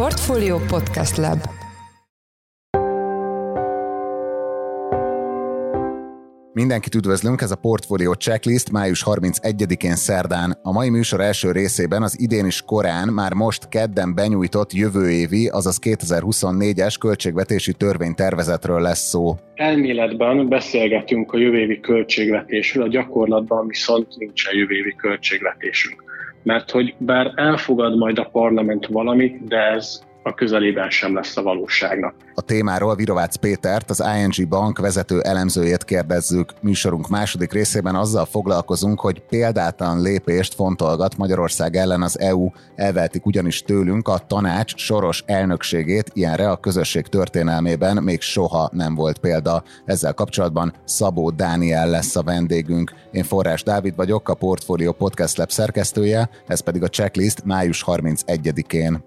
Portfolio Podcast Lab Mindenkit üdvözlünk, ez a Portfolio Checklist május 31-én szerdán. A mai műsor első részében az idén is korán, már most kedden benyújtott jövő évi, azaz 2024-es költségvetési törvénytervezetről lesz szó. Elméletben beszélgetünk a jövő évi költségvetésről, a gyakorlatban viszont nincsen jövő évi költségvetésünk. Mert hogy bár elfogad majd a parlament valamit, de ez a közelében sem lesz a valóságnak. A témáról Virovácz Pétert, az ING Bank vezető elemzőjét kérdezzük. Műsorunk második részében azzal foglalkozunk, hogy példátlan lépést fontolgat Magyarország ellen az EU, elveltik ugyanis tőlünk a tanács soros elnökségét, ilyenre a közösség történelmében még soha nem volt példa. Ezzel kapcsolatban Szabó Dániel lesz a vendégünk. Én Forrás Dávid vagyok, a Portfolio Podcast Lab szerkesztője, ez pedig a checklist május 31-én.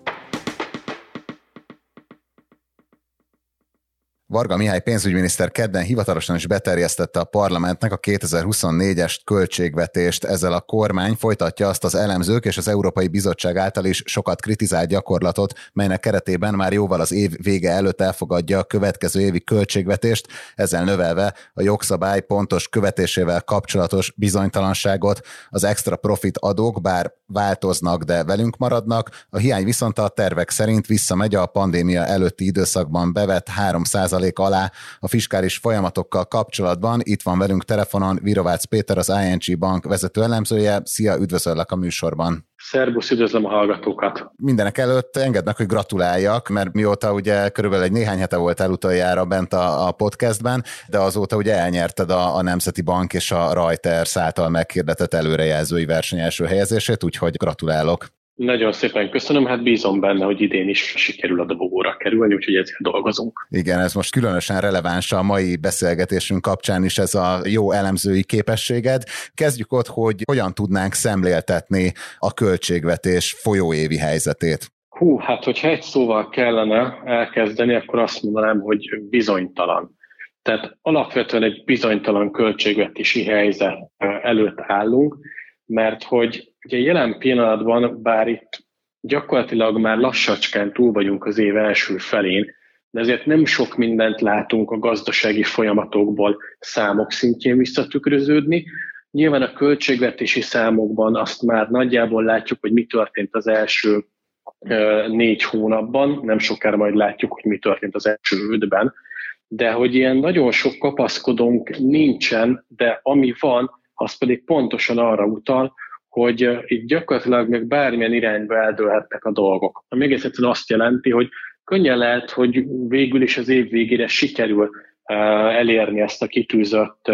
Varga Mihály pénzügyminiszter kedden hivatalosan is beterjesztette a parlamentnek a 2024-es költségvetést. Ezzel a kormány folytatja azt az elemzők és az Európai Bizottság által is sokat kritizált gyakorlatot, melynek keretében már jóval az év vége előtt elfogadja a következő évi költségvetést, ezzel növelve a jogszabály pontos követésével kapcsolatos bizonytalanságot. Az extra profit adók bár változnak, de velünk maradnak, a hiány viszont a tervek szerint visszamegy a pandémia előtti időszakban bevett 3 alá a fiskális folyamatokkal kapcsolatban. Itt van velünk telefonon Virovácz Péter, az ING Bank vezető elemzője. Szia, üdvözöllek a műsorban! Szerbusz, üdvözlöm a hallgatókat! Mindenek előtt engednek, hogy gratuláljak, mert mióta ugye körülbelül egy néhány hete voltál utoljára bent a, a podcastben, de azóta ugye elnyerted a, a Nemzeti Bank és a Reuters által meghirdetett előrejelzői verseny első helyezését, úgyhogy gratulálok! Nagyon szépen köszönöm, hát bízom benne, hogy idén is sikerül a dobogóra kerülni, úgyhogy ezért dolgozunk. Igen, ez most különösen releváns a mai beszélgetésünk kapcsán is ez a jó elemzői képességed. Kezdjük ott, hogy hogyan tudnánk szemléltetni a költségvetés folyóévi helyzetét. Hú, hát hogyha egy szóval kellene elkezdeni, akkor azt mondanám, hogy bizonytalan. Tehát alapvetően egy bizonytalan költségvetési helyzet előtt állunk, mert hogy Ugye jelen pillanatban, bár itt gyakorlatilag már lassacskán túl vagyunk az év első felén, de ezért nem sok mindent látunk a gazdasági folyamatokból számok szintjén visszatükröződni. Nyilván a költségvetési számokban azt már nagyjából látjuk, hogy mi történt az első négy hónapban, nem sokára majd látjuk, hogy mi történt az első ötben, de hogy ilyen nagyon sok kapaszkodónk nincsen, de ami van, az pedig pontosan arra utal, hogy itt gyakorlatilag meg bármilyen irányba eldőlhetnek a dolgok. Ami egész egyszerűen azt jelenti, hogy könnyen lehet, hogy végül is az év végére sikerül elérni ezt a kitűzött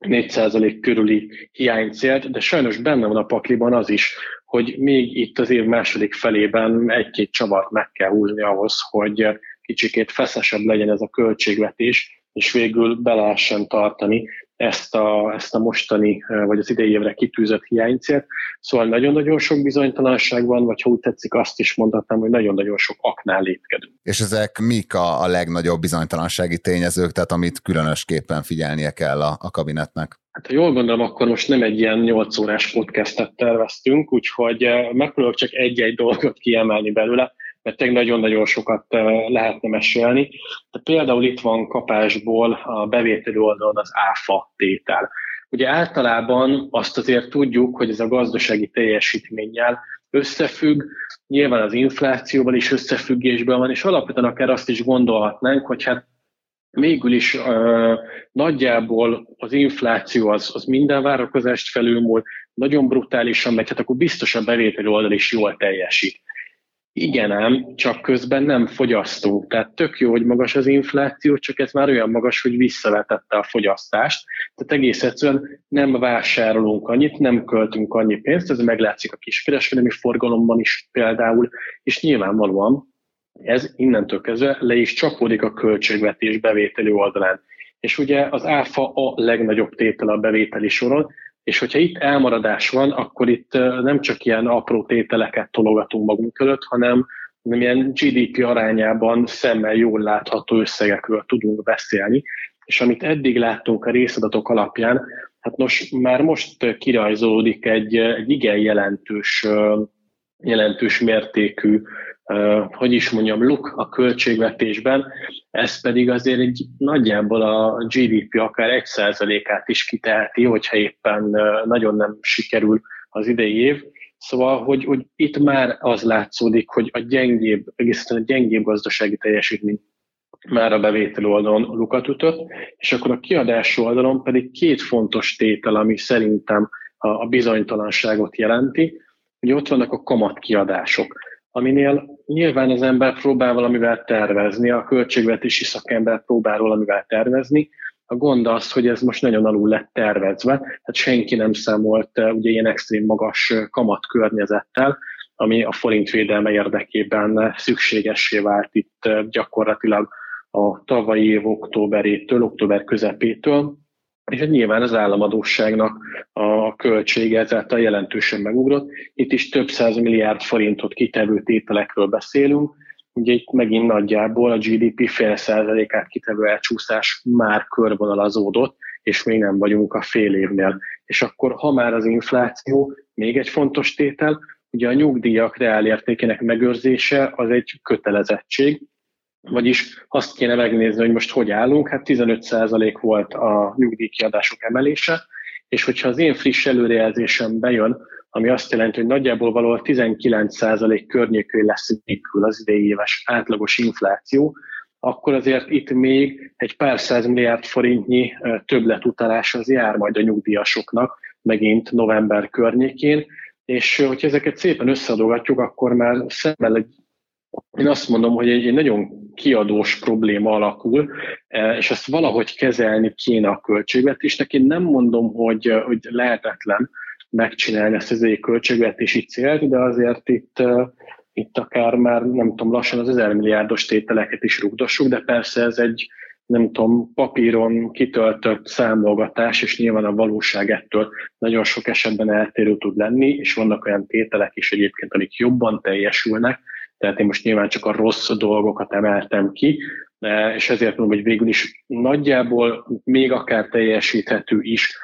4% körüli hiánycélt, de sajnos benne van a pakliban az is, hogy még itt az év második felében egy-két csavart meg kell húzni ahhoz, hogy kicsikét feszesebb legyen ez a költségvetés, és végül be lehessen tartani ezt a, ezt a mostani, vagy az idei évre kitűzött hiánycélt. Szóval nagyon-nagyon sok bizonytalanság van, vagy ha úgy tetszik, azt is mondhatnám, hogy nagyon-nagyon sok aknál lépkedünk. És ezek mik a, a legnagyobb bizonytalansági tényezők, tehát amit különösképpen figyelnie kell a, a kabinetnek? Hát ha jól gondolom, akkor most nem egy ilyen 8 órás podcastet terveztünk, úgyhogy megpróbálok csak egy-egy dolgot kiemelni belőle mert tényleg nagyon-nagyon sokat lehetne mesélni. De például itt van kapásból a bevételi oldalon az áfa tétel. Ugye általában azt azért tudjuk, hogy ez a gazdasági teljesítménnyel összefügg, nyilván az inflációval is összefüggésben van, és alapvetően akár azt is gondolhatnánk, hogy hát végül is uh, nagyjából az infláció az, az minden várakozást felülmúl, nagyon brutálisan megy, hát akkor biztos a bevételi oldal is jól teljesít. Igen ám, csak közben nem fogyasztunk. Tehát tök jó, hogy magas az infláció, csak ez már olyan magas, hogy visszavetette a fogyasztást. Tehát egész egyszerűen nem vásárolunk annyit, nem költünk annyi pénzt, ez meglátszik a kiskereskedelmi forgalomban is például, és nyilvánvalóan ez innentől kezdve le is csapódik a költségvetés bevételi oldalán. És ugye az áfa a legnagyobb tétel a bevételi soron, és hogyha itt elmaradás van, akkor itt nem csak ilyen apró tételeket tologatunk magunk előtt, hanem, hanem ilyen GDP arányában szemmel jól látható összegekről tudunk beszélni. És amit eddig láttunk a részadatok alapján, hát nos, már most kirajzolódik egy, egy igen jelentős, jelentős mértékű hogy is mondjam, luk a költségvetésben, ez pedig azért egy nagyjából a GDP akár 1%-át is kiteheti, hogyha éppen nagyon nem sikerül az idei év. Szóval, hogy, hogy itt már az látszódik, hogy a gyengébb, egészen a gyengébb gazdasági teljesítmény már a bevétel oldalon lukat ütött, és akkor a kiadás oldalon pedig két fontos tétel, ami szerintem a bizonytalanságot jelenti, hogy ott vannak a kamatkiadások, aminél nyilván az ember próbál valamivel tervezni, a költségvetési szakember próbál valamivel tervezni, a gond az, hogy ez most nagyon alul lett tervezve, tehát senki nem számolt ugye ilyen extrém magas kamat környezettel, ami a forint védelme érdekében szükségessé vált itt gyakorlatilag a tavalyi év októberétől, október közepétől, és nyilván az államadóságnak a költsége ezáltal jelentősen megugrott. Itt is több száz milliárd forintot kitevő tételekről beszélünk, ugye itt megint nagyjából a GDP fél százalékát kitevő elcsúszás már körvonalazódott, és még nem vagyunk a fél évnél. És akkor, ha már az infláció, még egy fontos tétel, ugye a nyugdíjak reálértékének megőrzése az egy kötelezettség, vagyis azt kéne megnézni, hogy most hogy állunk. Hát 15% volt a nyugdíjkiadások emelése, és hogyha az én friss előrejelzésem bejön, ami azt jelenti, hogy nagyjából valahol 19% környékén lesz végül az idei éves átlagos infláció, akkor azért itt még egy pár milliárd forintnyi többletutalás az jár majd a nyugdíjasoknak, megint november környékén, és hogyha ezeket szépen összeadogatjuk, akkor már szemmel egy én azt mondom, hogy egy, egy nagyon kiadós probléma alakul, e, és ezt valahogy kezelni kéne a költségvetésnek. Én nem mondom, hogy, hogy lehetetlen megcsinálni ezt az egy költségvetési célt, de azért itt, e, itt akár már nem tudom, lassan az ezer milliárdos tételeket is rugdossuk, de persze ez egy, nem tudom, papíron kitöltött számolgatás, és nyilván a valóság ettől nagyon sok esetben eltérő tud lenni, és vannak olyan tételek is egyébként, amik jobban teljesülnek, tehát én most nyilván csak a rossz dolgokat emeltem ki, és ezért mondom, hogy végül is nagyjából még akár teljesíthető is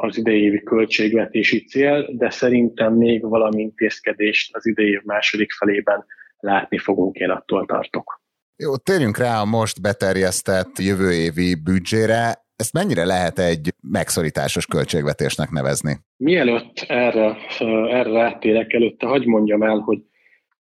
az idei évi költségvetési cél, de szerintem még valami intézkedést az idei év második felében látni fogunk, én attól tartok. Jó, térjünk rá a most beterjesztett jövő évi büdzsére. Ezt mennyire lehet egy megszorításos költségvetésnek nevezni? Mielőtt erre, erre rátérek előtte, hagyd mondjam el, hogy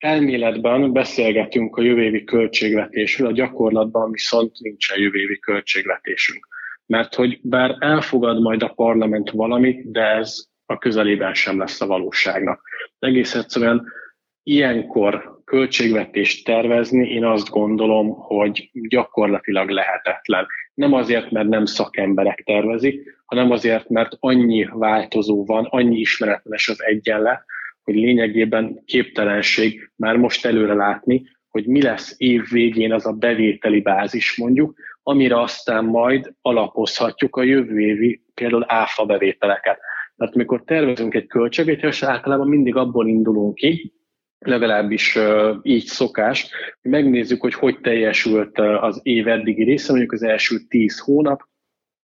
elméletben beszélgetünk a jövőévi költségvetésről, a gyakorlatban viszont nincsen jövőévi költségvetésünk. Mert hogy bár elfogad majd a parlament valamit, de ez a közelében sem lesz a valóságnak. Egész egyszerűen ilyenkor költségvetést tervezni, én azt gondolom, hogy gyakorlatilag lehetetlen. Nem azért, mert nem szakemberek tervezik, hanem azért, mert annyi változó van, annyi ismeretlenes az egyenlet, hogy lényegében képtelenség már most előre látni, hogy mi lesz év végén az a bevételi bázis mondjuk, amire aztán majd alapozhatjuk a jövő évi például áfa bevételeket. Tehát amikor tervezünk egy költségvetést, általában mindig abból indulunk ki, legalábbis így szokás, megnézzük, hogy hogy teljesült az év eddigi része, mondjuk az első tíz hónap,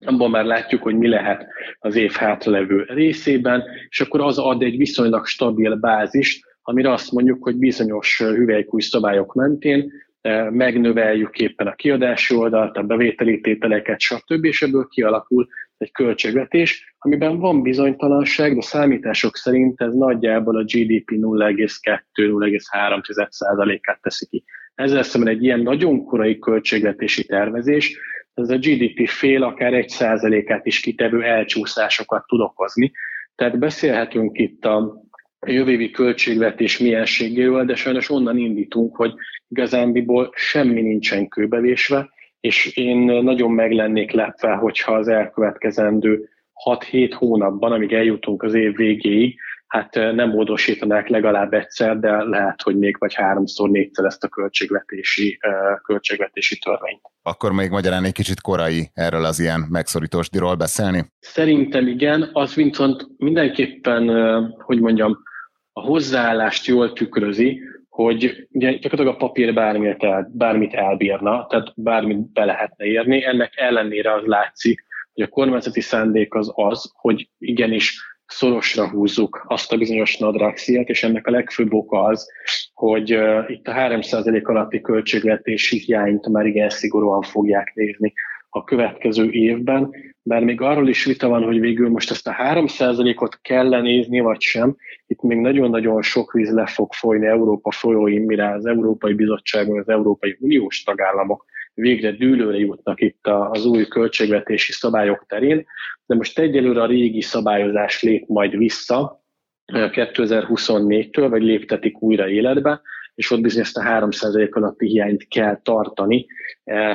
abban már látjuk, hogy mi lehet az év hátralevő részében, és akkor az ad egy viszonylag stabil bázist, amire azt mondjuk, hogy bizonyos hüvelykúj szabályok mentén eh, megnöveljük éppen a kiadási oldalt, a bevételi tételeket, stb. és ebből kialakul egy költségvetés, amiben van bizonytalanság, de számítások szerint ez nagyjából a GDP 0,2-0,3%-át teszi ki. Ezzel szemben egy ilyen nagyon korai költségvetési tervezés ez a GDP fél, akár egy százalékát is kitevő elcsúszásokat tud okozni. Tehát beszélhetünk itt a jövővi költségvetés mienségéről, de sajnos onnan indítunk, hogy igazándiból semmi nincsen kőbevésve, és én nagyon meg lennék lepve, hogyha az elkövetkezendő 6-7 hónapban, amíg eljutunk az év végéig, hát nem módosítanák legalább egyszer, de lehet, hogy még vagy háromszor, négyszer ezt a költségvetési, költségvetési törvényt. Akkor még magyarán egy kicsit korai erről az ilyen megszorítós diról beszélni? Szerintem igen, az viszont mindenképpen, hogy mondjam, a hozzáállást jól tükrözi, hogy ugye gyakorlatilag a papír bármit, el, bármit elbírna, tehát bármit be lehetne érni, ennek ellenére az látszik, hogy a kormányzati szándék az az, hogy igenis szorosra húzzuk azt a bizonyos nadrágszíjat, és ennek a legfőbb oka az, hogy uh, itt a 3% alatti költségvetési hiányt már igen szigorúan fogják nézni a következő évben, mert még arról is vita van, hogy végül most ezt a 3%-ot kell nézni, vagy sem. Itt még nagyon-nagyon sok víz le fog folyni Európa folyóin, mire az Európai Bizottság, az Európai Uniós tagállamok végre dűlőre jutnak itt az új költségvetési szabályok terén, de most egyelőre a régi szabályozás lép majd vissza 2024-től, vagy léptetik újra életbe, és ott bizony ezt a 3% alatti hiányt kell tartani.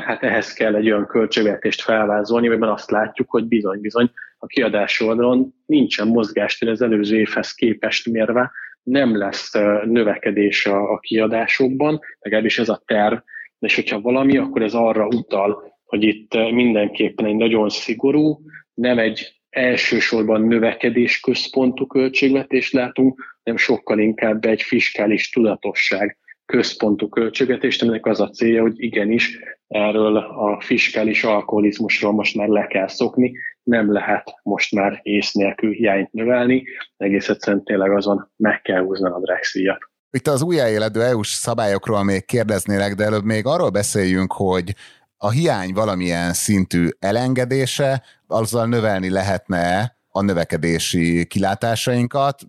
Hát ehhez kell egy olyan költségvetést felvázolni, amiben azt látjuk, hogy bizony-bizony a kiadás oldalon nincsen mozgást az előző évhez képest mérve, nem lesz növekedés a, a kiadásokban, legalábbis ez a terv, és hogyha valami, akkor ez arra utal, hogy itt mindenképpen egy nagyon szigorú, nem egy elsősorban növekedés központú költségvetést látunk, hanem sokkal inkább egy fiskális tudatosság központú költségvetést, aminek az a célja, hogy igenis erről a fiskális alkoholizmusról most már le kell szokni, nem lehet most már ész nélkül hiányt növelni, egész egyszerűen tényleg azon meg kell húzni a drexíjat. Itt az újjáéledő EU-s szabályokról még kérdeznélek, de előbb még arról beszéljünk, hogy a hiány valamilyen szintű elengedése, azzal növelni lehetne a növekedési kilátásainkat,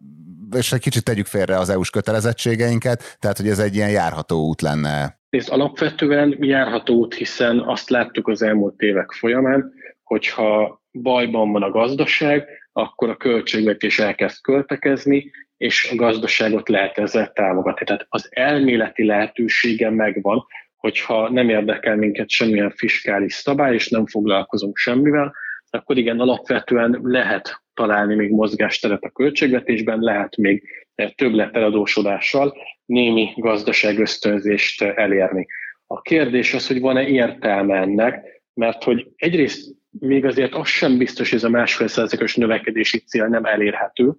és egy kicsit tegyük félre az EU-s kötelezettségeinket, tehát hogy ez egy ilyen járható út lenne. Ez alapvetően járható út, hiszen azt láttuk az elmúlt évek folyamán, hogyha bajban van a gazdaság, akkor a költségvetés elkezd költekezni, és a gazdaságot lehet ezzel támogatni. Tehát az elméleti lehetősége megvan, hogyha nem érdekel minket semmilyen fiskális szabály, és nem foglalkozunk semmivel, akkor igen, alapvetően lehet találni még mozgásteret a költségvetésben, lehet még többleteladósodással némi gazdaság ösztönzést elérni. A kérdés az, hogy van-e értelme ennek, mert hogy egyrészt még azért az sem biztos, hogy ez a másfél százalékos növekedési cél nem elérhető,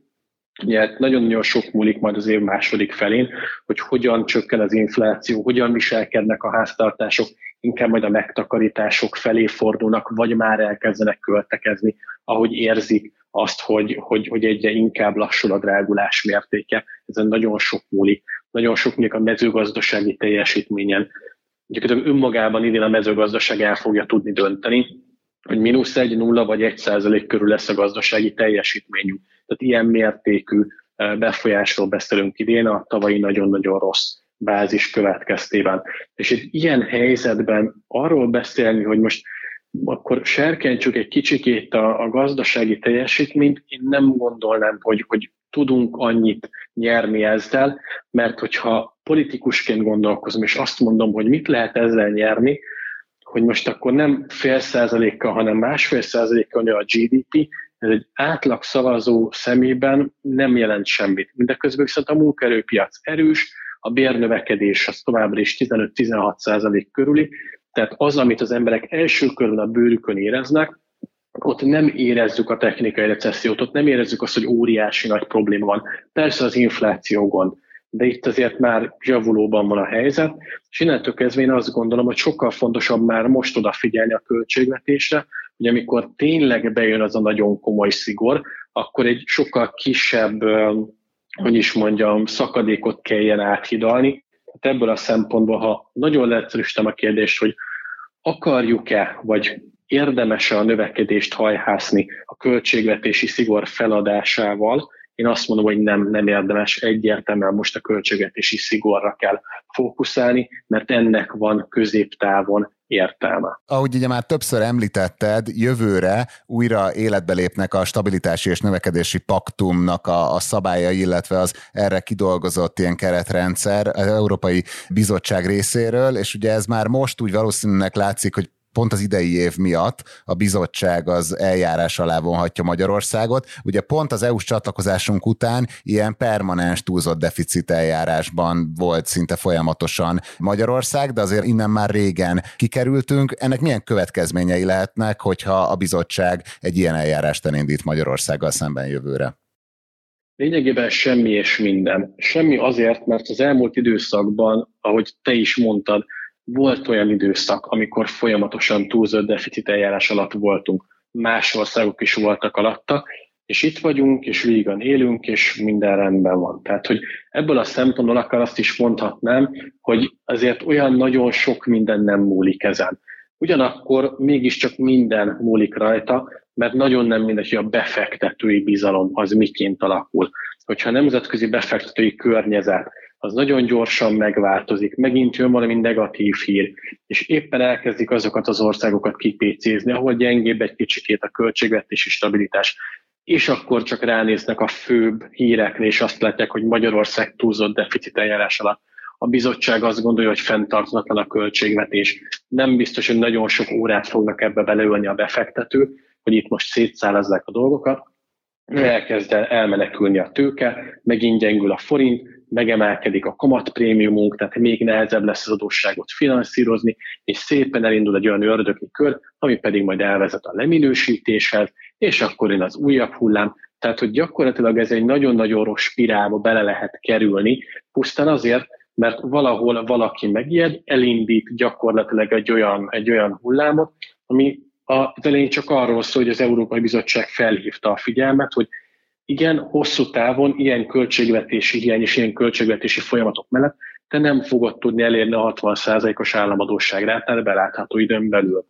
Ugye nagyon-nagyon sok múlik majd az év második felén, hogy hogyan csökken az infláció, hogyan viselkednek a háztartások, inkább majd a megtakarítások felé fordulnak, vagy már elkezdenek költekezni, ahogy érzik azt, hogy, hogy, hogy egyre inkább lassul a drágulás mértéke. Ezen nagyon sok múlik. Nagyon sok múlik a mezőgazdasági teljesítményen. Gyakorlatilag önmagában idén a mezőgazdaság el fogja tudni dönteni, hogy mínusz egy, nulla vagy egy százalék körül lesz a gazdasági teljesítményünk. Tehát ilyen mértékű eh, befolyásról beszélünk idén a tavalyi nagyon-nagyon rossz bázis következtében. És egy ilyen helyzetben arról beszélni, hogy most akkor serkentsük egy kicsikét a, a gazdasági teljesítményt, én nem gondolnám, hogy, hogy tudunk annyit nyerni ezzel, mert hogyha politikusként gondolkozom, és azt mondom, hogy mit lehet ezzel nyerni, hogy most akkor nem fél százalékkal, hanem másfél százalékkal nő a GDP, ez egy átlag szavazó szemében nem jelent semmit. Mindeközben viszont a munkaerőpiac erős, a bérnövekedés az továbbra is 15-16 százalék körüli, tehát az, amit az emberek első körben a bőrükön éreznek, ott nem érezzük a technikai recessziót, ott nem érezzük azt, hogy óriási nagy probléma van. Persze az infláció gond, de itt azért már javulóban van a helyzet, és innentől kezdve én azt gondolom, hogy sokkal fontosabb már most odafigyelni a költségvetésre, hogy amikor tényleg bejön az a nagyon komoly szigor, akkor egy sokkal kisebb, hogy is mondjam, szakadékot kelljen áthidalni. Tehát ebből a szempontból, ha nagyon leegyszerűsítem a kérdést, hogy akarjuk-e, vagy érdemes-e a növekedést hajhászni a költségvetési szigor feladásával, én azt mondom, hogy nem, nem érdemes egyértelműen most a költségvetési szigorra kell fókuszálni, mert ennek van középtávon értelme. Ahogy ugye már többször említetted, jövőre újra életbe lépnek a stabilitási és növekedési paktumnak a, a szabályai, illetve az erre kidolgozott ilyen keretrendszer az Európai Bizottság részéről, és ugye ez már most úgy valószínűnek látszik, hogy pont az idei év miatt a bizottság az eljárás alá vonhatja Magyarországot. Ugye pont az EU-s csatlakozásunk után ilyen permanens túlzott deficit eljárásban volt szinte folyamatosan Magyarország, de azért innen már régen kikerültünk. Ennek milyen következményei lehetnek, hogyha a bizottság egy ilyen eljárást elindít Magyarországgal szemben jövőre? Lényegében semmi és minden. Semmi azért, mert az elmúlt időszakban, ahogy te is mondtad, volt olyan időszak, amikor folyamatosan túlzott deficit eljárás alatt voltunk, más országok is voltak alatta, és itt vagyunk, és vígan élünk, és minden rendben van. Tehát, hogy ebből a szempontból akár azt is mondhatnám, hogy azért olyan nagyon sok minden nem múlik ezen. Ugyanakkor mégiscsak minden múlik rajta, mert nagyon nem mindegy, hogy a befektetői bizalom az miként alakul. Hogyha a nemzetközi befektetői környezet az nagyon gyorsan megváltozik, megint jön valami negatív hír, és éppen elkezdik azokat az országokat kipécézni, ahol gyengébb egy kicsikét a költségvetési stabilitás, és akkor csak ránéznek a főbb hírekre, és azt látják, hogy Magyarország túlzott deficit eljárás alatt. A bizottság azt gondolja, hogy fenntarthatlan a költségvetés. Nem biztos, hogy nagyon sok órát fognak ebbe beleölni a befektető, hogy itt most szétszállazzák a dolgokat. Elkezd el elmenekülni a tőke, megint gyengül a forint, megemelkedik a kamatprémiumunk, tehát még nehezebb lesz az adósságot finanszírozni, és szépen elindul egy olyan ördögi kör, ami pedig majd elvezet a leminősítéshez, és akkor jön az újabb hullám. Tehát, hogy gyakorlatilag ez egy nagyon-nagyon rossz spirálba bele lehet kerülni, pusztán azért, mert valahol valaki megijed, elindít gyakorlatilag egy olyan, egy olyan hullámot, ami az elején csak arról szól, hogy az Európai Bizottság felhívta a figyelmet, hogy igen, hosszú távon ilyen költségvetési hiány és ilyen költségvetési folyamatok mellett te nem fogod tudni elérni a 60%-os államadóság tehát belátható időn belül.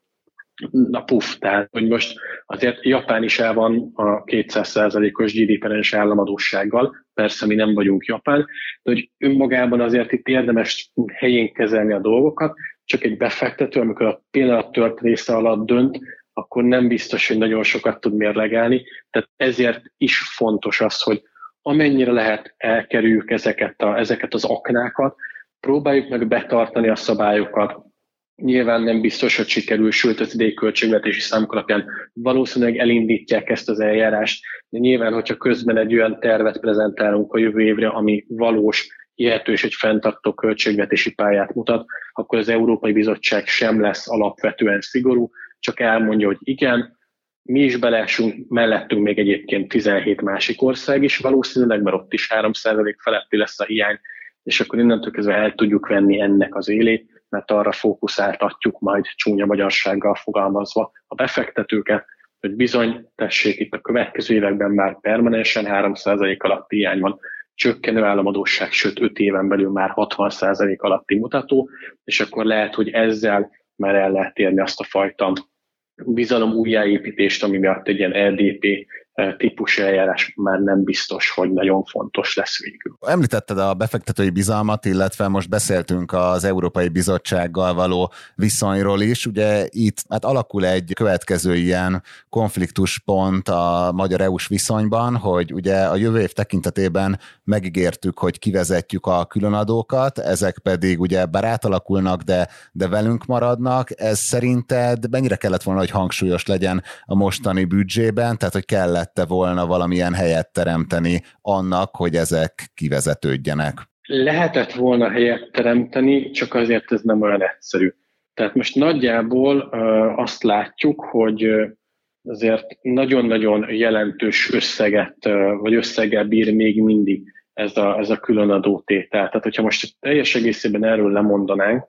Na puf, tehát hogy most azért Japán is el van a 200%-os GDP-es államadósággal, persze mi nem vagyunk Japán, de hogy önmagában azért itt érdemes helyén kezelni a dolgokat, csak egy befektető, amikor a pillanat tört része alatt dönt, akkor nem biztos, hogy nagyon sokat tud mérlegelni. Tehát ezért is fontos az, hogy amennyire lehet elkerüljük ezeket, a, ezeket az aknákat, próbáljuk meg betartani a szabályokat. Nyilván nem biztos, hogy sikerül, sőt az idei számok alapján valószínűleg elindítják ezt az eljárást, de nyilván, hogyha közben egy olyan tervet prezentálunk a jövő évre, ami valós, hihető és egy fenntartó költségvetési pályát mutat, akkor az Európai Bizottság sem lesz alapvetően szigorú, csak elmondja, hogy igen, mi is beleesünk, mellettünk még egyébként 17 másik ország is valószínűleg, mert ott is 3% feletti lesz a hiány, és akkor innentől kezdve el tudjuk venni ennek az élét, mert arra fókuszáltatjuk majd csúnya magyarsággal fogalmazva a befektetőket, hogy bizony, tessék, itt a következő években már permanensen 3% alatti hiány van, csökkenő államadóság, sőt 5 éven belül már 60% alatti mutató, és akkor lehet, hogy ezzel már el lehet érni azt a fajta bizalom újjáépítést, ami miatt egy ilyen LDP típusú eljárás már nem biztos, hogy nagyon fontos lesz végül. Említetted a befektetői bizalmat, illetve most beszéltünk az Európai Bizottsággal való viszonyról is. Ugye itt hát alakul egy következő ilyen konfliktuspont a magyar EU-s viszonyban, hogy ugye a jövő év tekintetében megígértük, hogy kivezetjük a különadókat, ezek pedig ugye bár átalakulnak, de, de velünk maradnak. Ez szerinted mennyire kellett volna, hogy hangsúlyos legyen a mostani büdzsében, tehát hogy kellett kellette volna valamilyen helyet teremteni annak, hogy ezek kivezetődjenek? Lehetett volna helyet teremteni, csak azért ez nem olyan egyszerű. Tehát most nagyjából azt látjuk, hogy azért nagyon-nagyon jelentős összeget, vagy összeggel bír még mindig ez a, ez a különadó tétel. Tehát, hogyha most teljes egészében erről lemondanánk,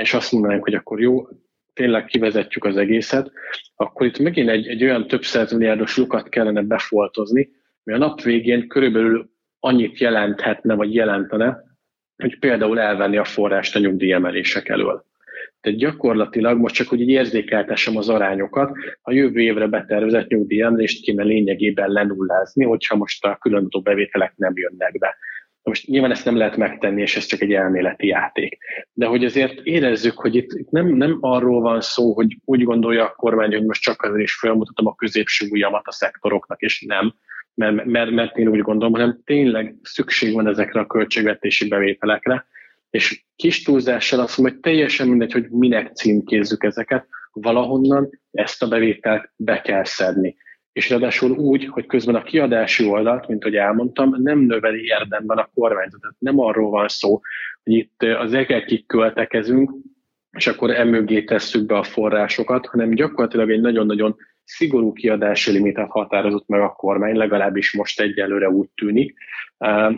és azt mondanánk, hogy akkor jó, tényleg kivezetjük az egészet, akkor itt megint egy, egy olyan több milliárdos lukat kellene befoltozni, ami a nap végén körülbelül annyit jelenthetne, vagy jelentene, hogy például elvenni a forrást a nyugdíjemelések elől. Tehát gyakorlatilag most csak, hogy így érzékeltessem az arányokat, a jövő évre betervezett nyugdíjemelést kéne lényegében lenullázni, hogyha most a különböző bevételek nem jönnek be. Most nyilván ezt nem lehet megtenni, és ez csak egy elméleti játék. De hogy azért érezzük, hogy itt, nem, nem arról van szó, hogy úgy gondolja a kormány, hogy most csak azért is felmutatom a középső ujjamat a szektoroknak, és nem, mert, mert, mert én úgy gondolom, hanem tényleg szükség van ezekre a költségvetési bevételekre, és kis túlzással azt mondom, hogy teljesen mindegy, hogy minek címkézzük ezeket, valahonnan ezt a bevételt be kell szedni és ráadásul úgy, hogy közben a kiadási oldalt, mint hogy elmondtam, nem növeli érdemben a kormányzatot. Nem arról van szó, hogy itt az egekig költekezünk, és akkor emögé tesszük be a forrásokat, hanem gyakorlatilag egy nagyon-nagyon szigorú kiadási limitet határozott meg a kormány, legalábbis most egyelőre úgy tűnik,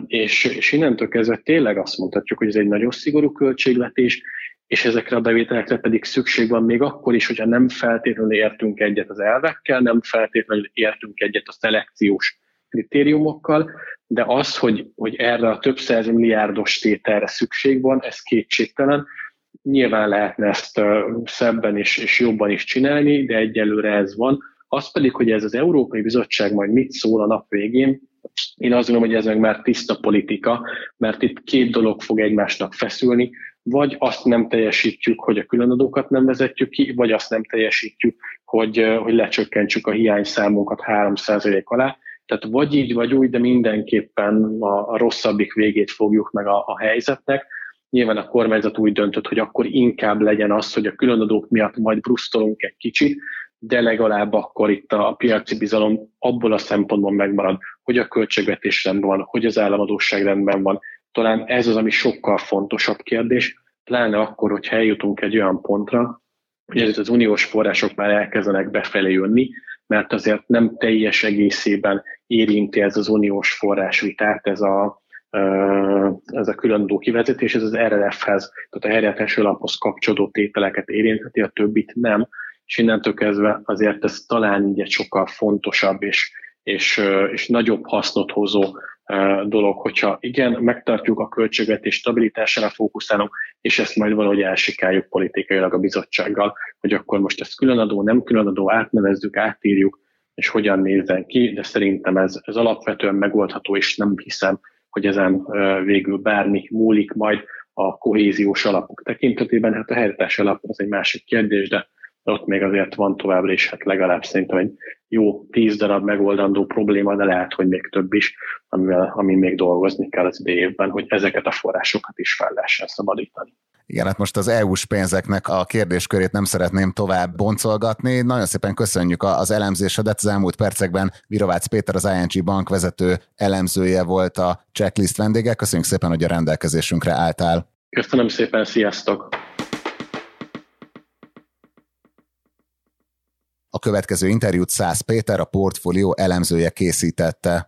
és, és innentől kezdve tényleg azt mondhatjuk, hogy ez egy nagyon szigorú költségvetés, és ezekre a bevételekre pedig szükség van még akkor is, hogyha nem feltétlenül értünk egyet az elvekkel, nem feltétlenül értünk egyet a szelekciós kritériumokkal, de az, hogy, hogy erre a több száz milliárdos tételre szükség van, ez kétségtelen. Nyilván lehetne ezt szebben és, és jobban is csinálni, de egyelőre ez van. Az pedig, hogy ez az Európai Bizottság majd mit szól a nap végén, én azt gondolom, hogy ez meg már tiszta politika, mert itt két dolog fog egymásnak feszülni, vagy azt nem teljesítjük, hogy a különadókat nem vezetjük ki, vagy azt nem teljesítjük, hogy, hogy lecsökkentsük a hiányszámunkat 3% alá. Tehát vagy így, vagy úgy, de mindenképpen a, a rosszabbik végét fogjuk meg a, a helyzetnek. Nyilván a kormányzat úgy döntött, hogy akkor inkább legyen az, hogy a különadók miatt majd brusztolunk egy kicsit, de legalább akkor itt a piaci bizalom abból a szempontból megmarad, hogy a költségvetés rendben van, hogy az államadóság rendben van. Talán ez az, ami sokkal fontosabb kérdés, pláne akkor, hogy eljutunk egy olyan pontra, hogy ez az uniós források már elkezdenek befelé jönni, mert azért nem teljes egészében érinti ez az uniós forrásvitát, ez a, ez a különdó kivezetés, ez az RRF-hez, tehát a helyreállítási alaphoz kapcsolódó tételeket érintheti, a többit nem, és innentől kezdve azért ez talán így egy sokkal fontosabb és, és, és nagyobb hasznot hozó dolog, hogyha igen, megtartjuk a költségvetés stabilitására fókuszálunk, és ezt majd valahogy elsikáljuk politikailag a bizottsággal, hogy akkor most ezt különadó, nem különadó, átnevezzük, átírjuk, és hogyan nézzen ki, de szerintem ez, ez alapvetően megoldható, és nem hiszem, hogy ezen végül bármi múlik majd a kohéziós alapok tekintetében. Hát a helyretes alap az egy másik kérdés, de ott még azért van továbbra is, hát legalább szerintem egy jó tíz darab megoldandó probléma, de lehet, hogy még több is, amivel, ami még dolgozni kell az évben, hogy ezeket a forrásokat is fel lehessen szabadítani. Igen, hát most az EU-s pénzeknek a kérdéskörét nem szeretném tovább boncolgatni. Nagyon szépen köszönjük az elemzésedet. Az elmúlt percekben Virovácz Péter, az ING bank vezető elemzője volt a checklist vendége. Köszönjük szépen, hogy a rendelkezésünkre álltál. Köszönöm szépen, sziasztok! A következő interjút Szász Péter, a portfólió elemzője készítette.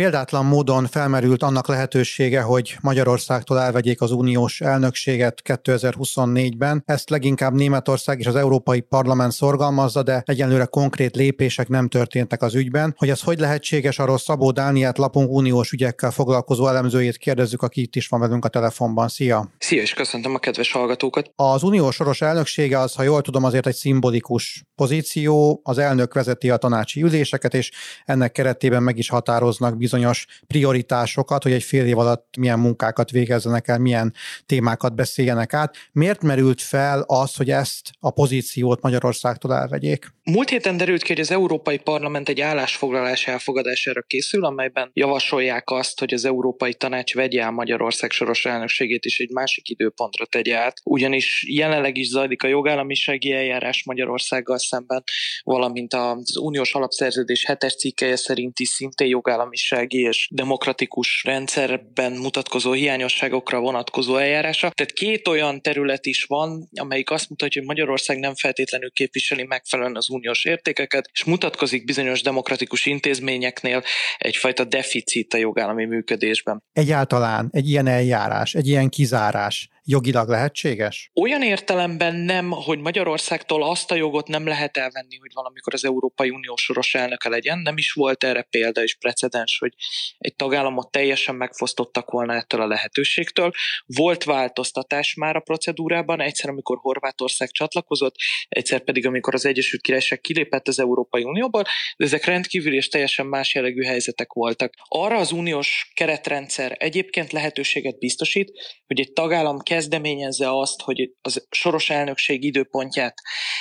Példátlan módon felmerült annak lehetősége, hogy Magyarországtól elvegyék az uniós elnökséget 2024-ben. Ezt leginkább Németország és az Európai Parlament szorgalmazza, de egyenlőre konkrét lépések nem történtek az ügyben. Hogy ez hogy lehetséges, arról Szabó Dániát lapunk uniós ügyekkel foglalkozó elemzőjét kérdezzük, aki itt is van velünk a telefonban. Szia! Szia, és köszöntöm a kedves hallgatókat! Az uniós soros elnöksége az, ha jól tudom, azért egy szimbolikus pozíció. Az elnök vezeti a tanácsi üléseket, és ennek keretében meg is határoznak bizonyos prioritásokat, hogy egy fél év alatt milyen munkákat végezzenek el, milyen témákat beszéljenek át. Miért merült fel az, hogy ezt a pozíciót Magyarországtól elvegyék? Múlt héten derült ki, hogy az Európai Parlament egy állásfoglalás elfogadására készül, amelyben javasolják azt, hogy az Európai Tanács vegye el Magyarország soros elnökségét is egy másik időpontra tegye át, ugyanis jelenleg is zajlik a jogállamisági eljárás Magyarországgal szemben, valamint az uniós alapszerződés hetes cikkeje szerinti szintén jogállamiság gazdasági és demokratikus rendszerben mutatkozó hiányosságokra vonatkozó eljárása. Tehát két olyan terület is van, amelyik azt mutatja, hogy Magyarország nem feltétlenül képviseli megfelelően az uniós értékeket, és mutatkozik bizonyos demokratikus intézményeknél egyfajta deficit a jogállami működésben. Egyáltalán egy ilyen eljárás, egy ilyen kizárás jogilag lehetséges? Olyan értelemben nem, hogy Magyarországtól azt a jogot nem lehet elvenni, hogy valamikor az Európai Unió soros elnöke legyen. Nem is volt erre példa és precedens, hogy egy tagállamot teljesen megfosztottak volna ettől a lehetőségtől. Volt változtatás már a procedúrában, egyszer, amikor Horvátország csatlakozott, egyszer pedig, amikor az Egyesült Királyság kilépett az Európai Unióból, de ezek rendkívül és teljesen más jellegű helyzetek voltak. Arra az uniós keretrendszer egyébként lehetőséget biztosít, hogy egy tagállam kezdeményezze azt, hogy az soros elnökség időpontját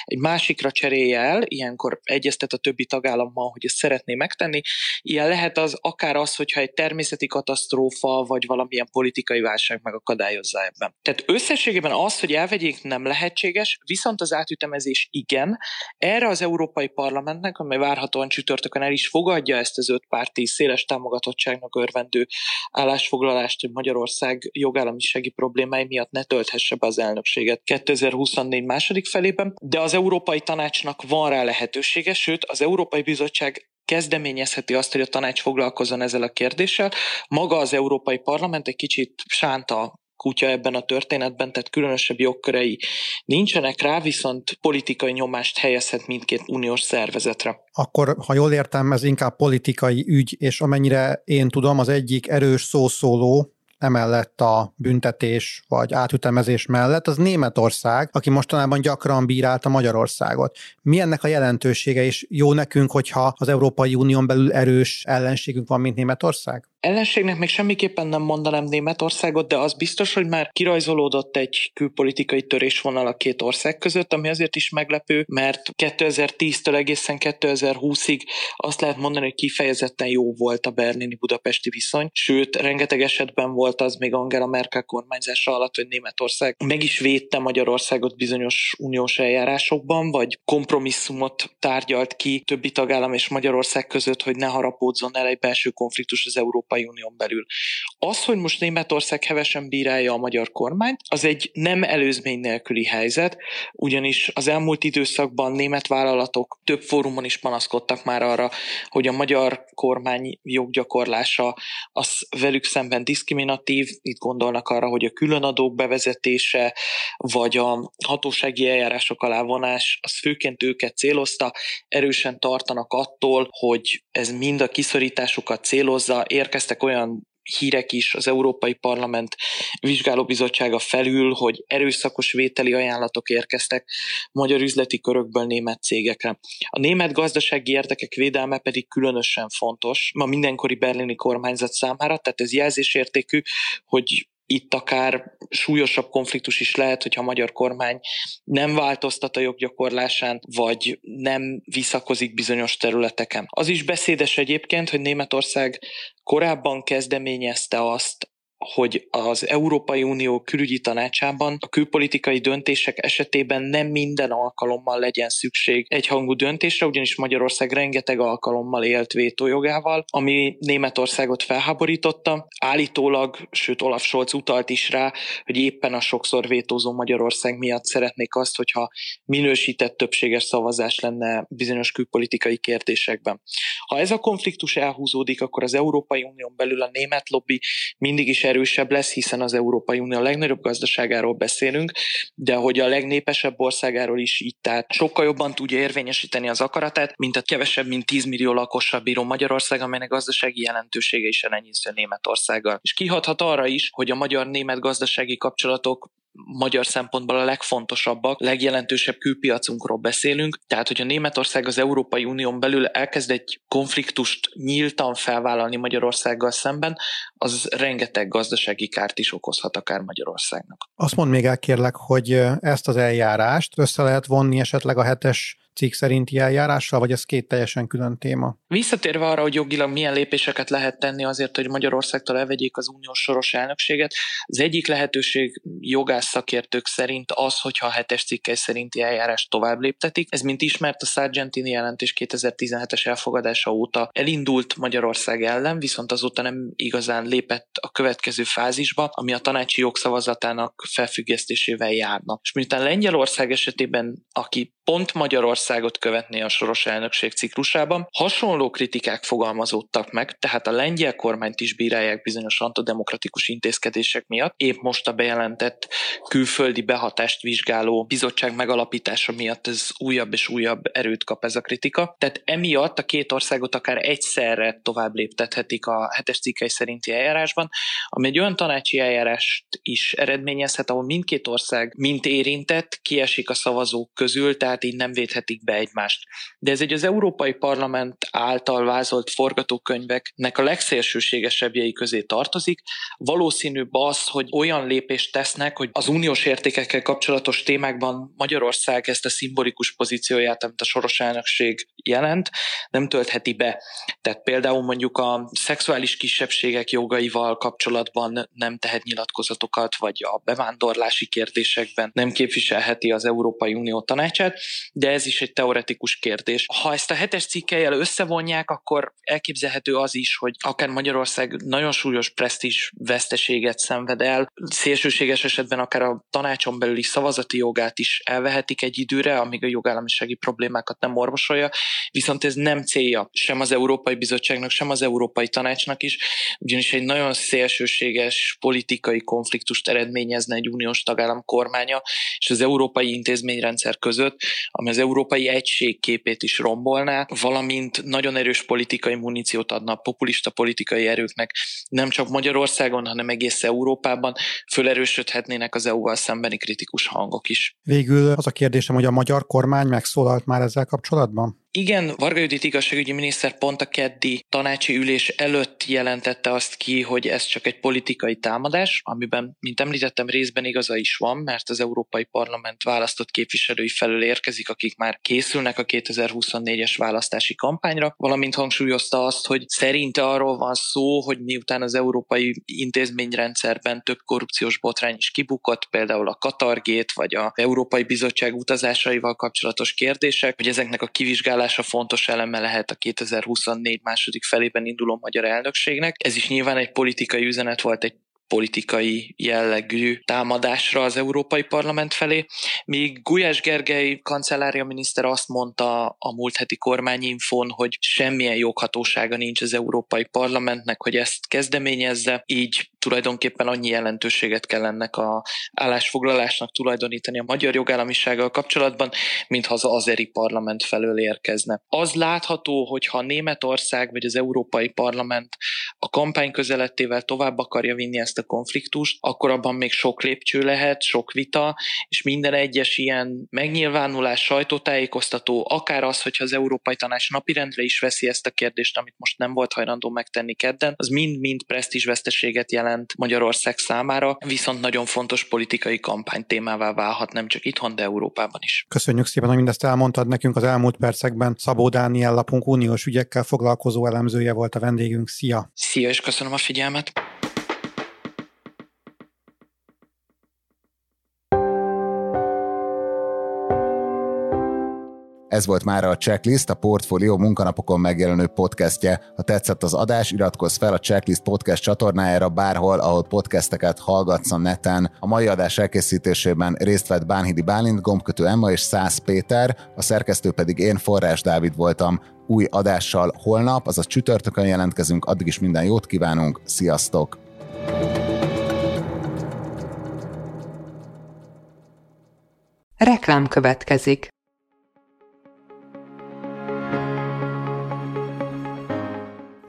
egy másikra cserélje el, ilyenkor egyeztet a többi tagállammal, hogy ezt szeretné megtenni. Ilyen lehet az akár az, hogyha egy természeti katasztrófa, vagy valamilyen politikai válság megakadályozza ebben. Tehát összességében az, hogy elvegyék nem lehetséges, viszont az átütemezés igen. Erre az Európai Parlamentnek, amely várhatóan csütörtökön el is fogadja ezt az öt párti széles támogatottságnak örvendő állásfoglalást, hogy Magyarország jogállamisági problémái miatt miatt ne tölthesse be az elnökséget 2024 második felében, de az Európai Tanácsnak van rá lehetősége, sőt az Európai Bizottság kezdeményezheti azt, hogy a tanács foglalkozzon ezzel a kérdéssel. Maga az Európai Parlament egy kicsit sánta kutya ebben a történetben, tehát különösebb jogkörei nincsenek rá, viszont politikai nyomást helyezhet mindkét uniós szervezetre. Akkor, ha jól értem, ez inkább politikai ügy, és amennyire én tudom, az egyik erős szószóló emellett a büntetés vagy átütemezés mellett, az Németország, aki mostanában gyakran bírálta Magyarországot. Mi ennek a jelentősége, és jó nekünk, hogyha az Európai Unión belül erős ellenségünk van, mint Németország? Ellenségnek még semmiképpen nem mondanám Németországot, de az biztos, hogy már kirajzolódott egy külpolitikai törésvonal a két ország között, ami azért is meglepő, mert 2010-től egészen 2020-ig azt lehet mondani, hogy kifejezetten jó volt a berlini-budapesti viszony, sőt, rengeteg esetben volt az még Angela Merkel kormányzása alatt, hogy Németország meg is védte Magyarországot bizonyos uniós eljárásokban, vagy kompromisszumot tárgyalt ki többi tagállam és Magyarország között, hogy ne harapódzon el egy belső konfliktus az Európai Európai Unión belül. Az, hogy most Németország hevesen bírálja a magyar kormányt, az egy nem előzmény nélküli helyzet, ugyanis az elmúlt időszakban német vállalatok több fórumon is panaszkodtak már arra, hogy a magyar kormány joggyakorlása az velük szemben diszkriminatív, itt gondolnak arra, hogy a különadók bevezetése, vagy a hatósági eljárások alá vonás, az főként őket célozta, erősen tartanak attól, hogy ez mind a kiszorításukat célozza, érkeztek érkeztek olyan hírek is az Európai Parlament vizsgálóbizottsága felül, hogy erőszakos vételi ajánlatok érkeztek magyar üzleti körökből német cégekre. A német gazdasági érdekek védelme pedig különösen fontos ma mindenkori berlini kormányzat számára, tehát ez jelzésértékű, hogy itt akár súlyosabb konfliktus is lehet, hogyha a magyar kormány nem változtat a joggyakorlásán, vagy nem visszakozik bizonyos területeken. Az is beszédes egyébként, hogy Németország korábban kezdeményezte azt, hogy az Európai Unió külügyi tanácsában a külpolitikai döntések esetében nem minden alkalommal legyen szükség egyhangú döntésre, ugyanis Magyarország rengeteg alkalommal élt vétójogával, ami Németországot felháborította. Állítólag, sőt Olaf Scholz utalt is rá, hogy éppen a sokszor vétózó Magyarország miatt szeretnék azt, hogyha minősített többséges szavazás lenne bizonyos külpolitikai kérdésekben. Ha ez a konfliktus elhúzódik, akkor az Európai Unión belül a német lobby mindig is erősebb lesz, hiszen az Európai Unió a legnagyobb gazdaságáról beszélünk, de hogy a legnépesebb országáról is így, tehát sokkal jobban tudja érvényesíteni az akaratát, mint a kevesebb, mint 10 millió lakossal bíró Magyarország, amelynek gazdasági jelentősége is elenyésző Németországgal. És kihathat arra is, hogy a magyar-német gazdasági kapcsolatok magyar szempontból a legfontosabbak, legjelentősebb külpiacunkról beszélünk, tehát hogyha Németország az Európai Unión belül elkezd egy konfliktust nyíltan felvállalni Magyarországgal szemben, az rengeteg gazdasági kárt is okozhat akár Magyarországnak. Azt mond még el kérlek, hogy ezt az eljárást össze lehet vonni esetleg a hetes cikk szerinti eljárással, vagy ez két teljesen külön téma? Visszatérve arra, hogy jogilag milyen lépéseket lehet tenni azért, hogy Magyarországtól elvegyék az uniós soros elnökséget, az egyik lehetőség jogász szakértők szerint az, hogyha a hetes cikkely szerinti eljárást tovább léptetik. Ez, mint ismert, a Sargentini jelentés 2017-es elfogadása óta elindult Magyarország ellen, viszont azóta nem igazán lépett a következő fázisba, ami a tanácsi jogszavazatának felfüggesztésével járna. És miután Lengyelország esetében, aki pont Magyarországot követné a soros elnökség ciklusában. Hasonló kritikák fogalmazódtak meg, tehát a lengyel kormányt is bírálják bizonyos antidemokratikus intézkedések miatt. Épp most a bejelentett külföldi behatást vizsgáló bizottság megalapítása miatt ez újabb és újabb erőt kap ez a kritika. Tehát emiatt a két országot akár egyszerre tovább léptethetik a hetes cikkei szerinti eljárásban, ami egy olyan tanácsi eljárást is eredményezhet, ahol mindkét ország, mint érintett, kiesik a szavazók közül, tehát így nem védhetik be egymást. De ez egy az Európai Parlament által vázolt forgatókönyveknek a legszélsőségesebbjei közé tartozik. Valószínűbb az, hogy olyan lépést tesznek, hogy az uniós értékekkel kapcsolatos témákban Magyarország ezt a szimbolikus pozícióját, amit a soros elnökség jelent, nem töltheti be. Tehát például mondjuk a szexuális kisebbségek jogaival kapcsolatban nem tehet nyilatkozatokat, vagy a bevándorlási kérdésekben nem képviselheti az Európai Unió tanácsát, de ez is egy teoretikus kérdés. Ha ezt a hetes cikkelyel összevonják, akkor elképzelhető az is, hogy akár Magyarország nagyon súlyos presztízs veszteséget szenved el, szélsőséges esetben akár a tanácson belüli szavazati jogát is elvehetik egy időre, amíg a jogállamisági problémákat nem orvosolja, viszont ez nem célja sem az Európai Bizottságnak, sem az Európai Tanácsnak is, ugyanis egy nagyon szélsőséges politikai konfliktust eredményezne egy uniós tagállam kormánya és az európai intézményrendszer között, ami az európai egység képét is rombolná, valamint nagyon erős politikai muníciót adna a populista politikai erőknek, nem csak Magyarországon, hanem egész Európában, fölerősödhetnének az EU-val szembeni kritikus hangok is. Végül az a kérdésem, hogy a magyar kormány megszólalt már ezzel kapcsolatban? Igen, Varga Judit igazságügyi miniszter pont a keddi tanácsi ülés előtt jelentette azt ki, hogy ez csak egy politikai támadás, amiben, mint említettem, részben igaza is van, mert az Európai Parlament választott képviselői felől érkezik, akik már készülnek a 2024-es választási kampányra, valamint hangsúlyozta azt, hogy szerinte arról van szó, hogy miután az európai intézményrendszerben több korrupciós botrány is kibukott, például a Katargét vagy a Európai Bizottság utazásaival kapcsolatos kérdések, hogy ezeknek a kivizsgálása válása fontos eleme lehet a 2024 második felében induló magyar elnökségnek. Ez is nyilván egy politikai üzenet volt egy politikai jellegű támadásra az Európai Parlament felé, míg Gulyás Gergely kancellária miniszter azt mondta a múlt heti kormányinfon, hogy semmilyen joghatósága nincs az Európai Parlamentnek, hogy ezt kezdeményezze, így tulajdonképpen annyi jelentőséget kell ennek a állásfoglalásnak tulajdonítani a magyar jogállamisággal kapcsolatban, mintha az azeri parlament felől érkezne. Az látható, hogy ha Németország vagy az Európai Parlament a kampány közelettével tovább akarja vinni ezt a konfliktust, akkor abban még sok lépcső lehet, sok vita, és minden egyes ilyen megnyilvánulás, sajtótájékoztató, akár az, hogyha az Európai Tanács napirendre is veszi ezt a kérdést, amit most nem volt hajlandó megtenni kedden, az mind-mind presztízsveszteséget jelent jelent Magyarország számára, viszont nagyon fontos politikai kampány témává válhat nem csak itthon, de Európában is. Köszönjük szépen, hogy mindezt elmondtad nekünk az elmúlt percekben. Szabó Dániel lapunk uniós ügyekkel foglalkozó elemzője volt a vendégünk. Szia! Szia, és köszönöm a figyelmet! Ez volt már a Checklist, a Portfolio munkanapokon megjelenő podcastje. Ha tetszett az adás, iratkozz fel a Checklist podcast csatornájára bárhol, ahol podcasteket hallgatsz a neten. A mai adás elkészítésében részt vett Bánhidi Bálint, Gombkötő Emma és Szász Péter, a szerkesztő pedig én, Forrás Dávid voltam. Új adással holnap, azaz csütörtökön jelentkezünk, addig is minden jót kívánunk, sziasztok! Reklám következik.